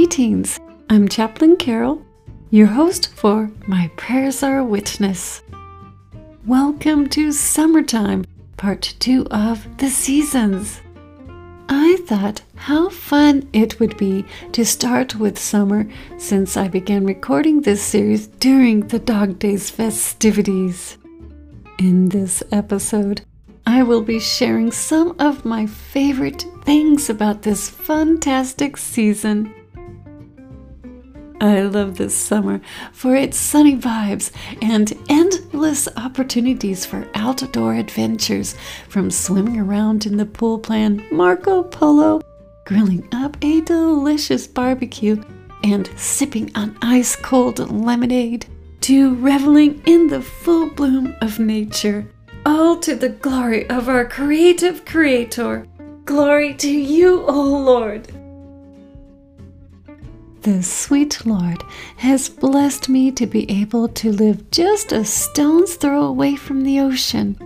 Greetings. I'm Chaplain Carol, your host for My Prayers Are a Witness. Welcome to Summertime, part two of The Seasons. I thought how fun it would be to start with summer since I began recording this series during the Dog Days festivities. In this episode, I will be sharing some of my favorite things about this fantastic season. I love this summer for its sunny vibes and endless opportunities for outdoor adventures, from swimming around in the pool plan Marco Polo, grilling up a delicious barbecue, and sipping on ice cold lemonade, to reveling in the full bloom of nature. All to the glory of our creative Creator. Glory to you, O Lord. The sweet Lord has blessed me to be able to live just a stone's throw away from the ocean.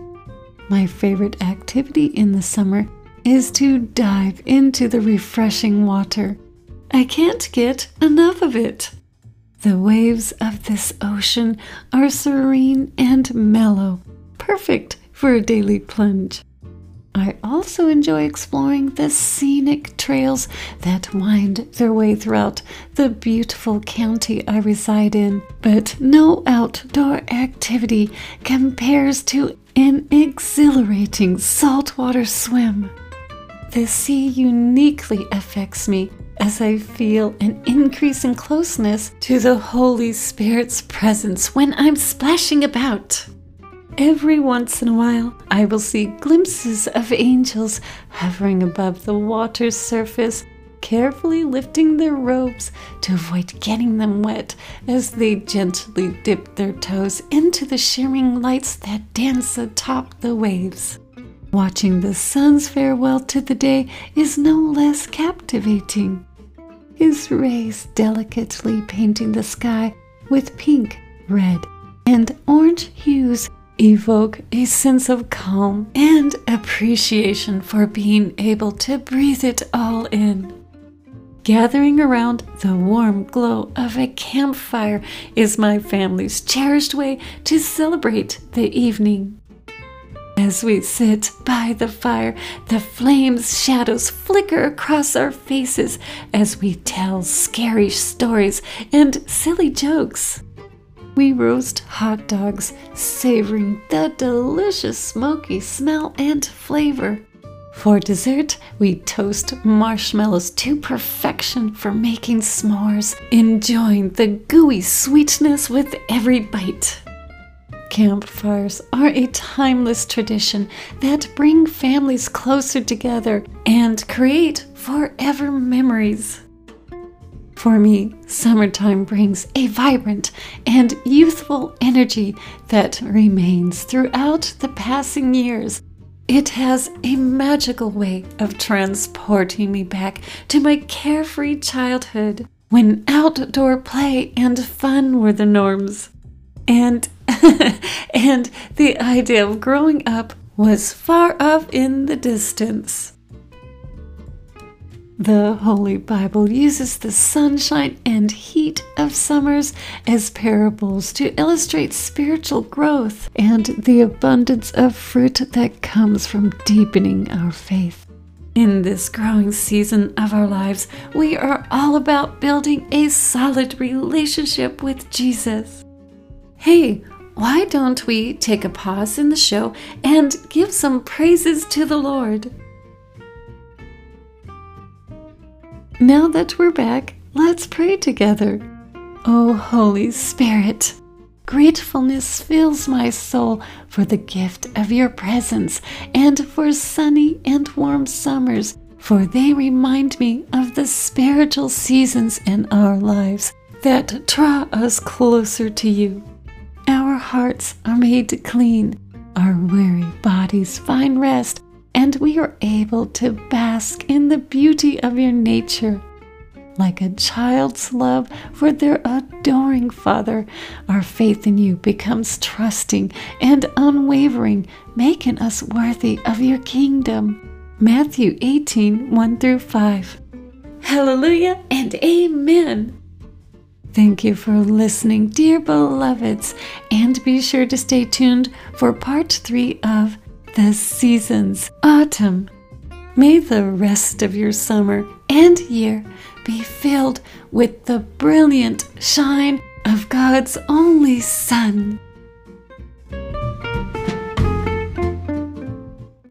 My favorite activity in the summer is to dive into the refreshing water. I can't get enough of it. The waves of this ocean are serene and mellow, perfect for a daily plunge. I also enjoy exploring the scenic trails that wind their way throughout the beautiful county I reside in. But no outdoor activity compares to an exhilarating saltwater swim. The sea uniquely affects me as I feel an increase in closeness to the Holy Spirit's presence when I'm splashing about. Every once in a while, I will see glimpses of angels hovering above the water's surface, carefully lifting their robes to avoid getting them wet as they gently dip their toes into the shimmering lights that dance atop the waves. Watching the sun's farewell to the day is no less captivating. His rays delicately painting the sky with pink, red, and orange hues evoke a sense of calm and appreciation for being able to breathe it all in. Gathering around the warm glow of a campfire is my family's cherished way to celebrate the evening. As we sit by the fire, the flames' shadows flicker across our faces as we tell scary stories and silly jokes we roast hot dogs, savoring the delicious smoky smell and flavor. For dessert, we toast marshmallows to perfection for making s'mores, enjoying the gooey sweetness with every bite. Campfires are a timeless tradition that bring families closer together and create forever memories. For me, summertime brings a vibrant and youthful energy that remains throughout the passing years. It has a magical way of transporting me back to my carefree childhood when outdoor play and fun were the norms. And and the idea of growing up was far off in the distance. The Holy Bible uses the sunshine and heat of summers as parables to illustrate spiritual growth and the abundance of fruit that comes from deepening our faith. In this growing season of our lives, we are all about building a solid relationship with Jesus. Hey, why don't we take a pause in the show and give some praises to the Lord? Now that we're back, let's pray together. Oh, Holy Spirit, gratefulness fills my soul for the gift of your presence and for sunny and warm summers, for they remind me of the spiritual seasons in our lives that draw us closer to you. Our hearts are made clean, our weary bodies find rest and we are able to bask in the beauty of your nature. Like a child's love for their adoring father, our faith in you becomes trusting and unwavering, making us worthy of your kingdom. Matthew 18 1 through 5. Hallelujah and amen. Thank you for listening, dear beloveds, and be sure to stay tuned for part three of The Seasons Autumn. May the rest of your summer and year be filled with the brilliant shine of God's only Son.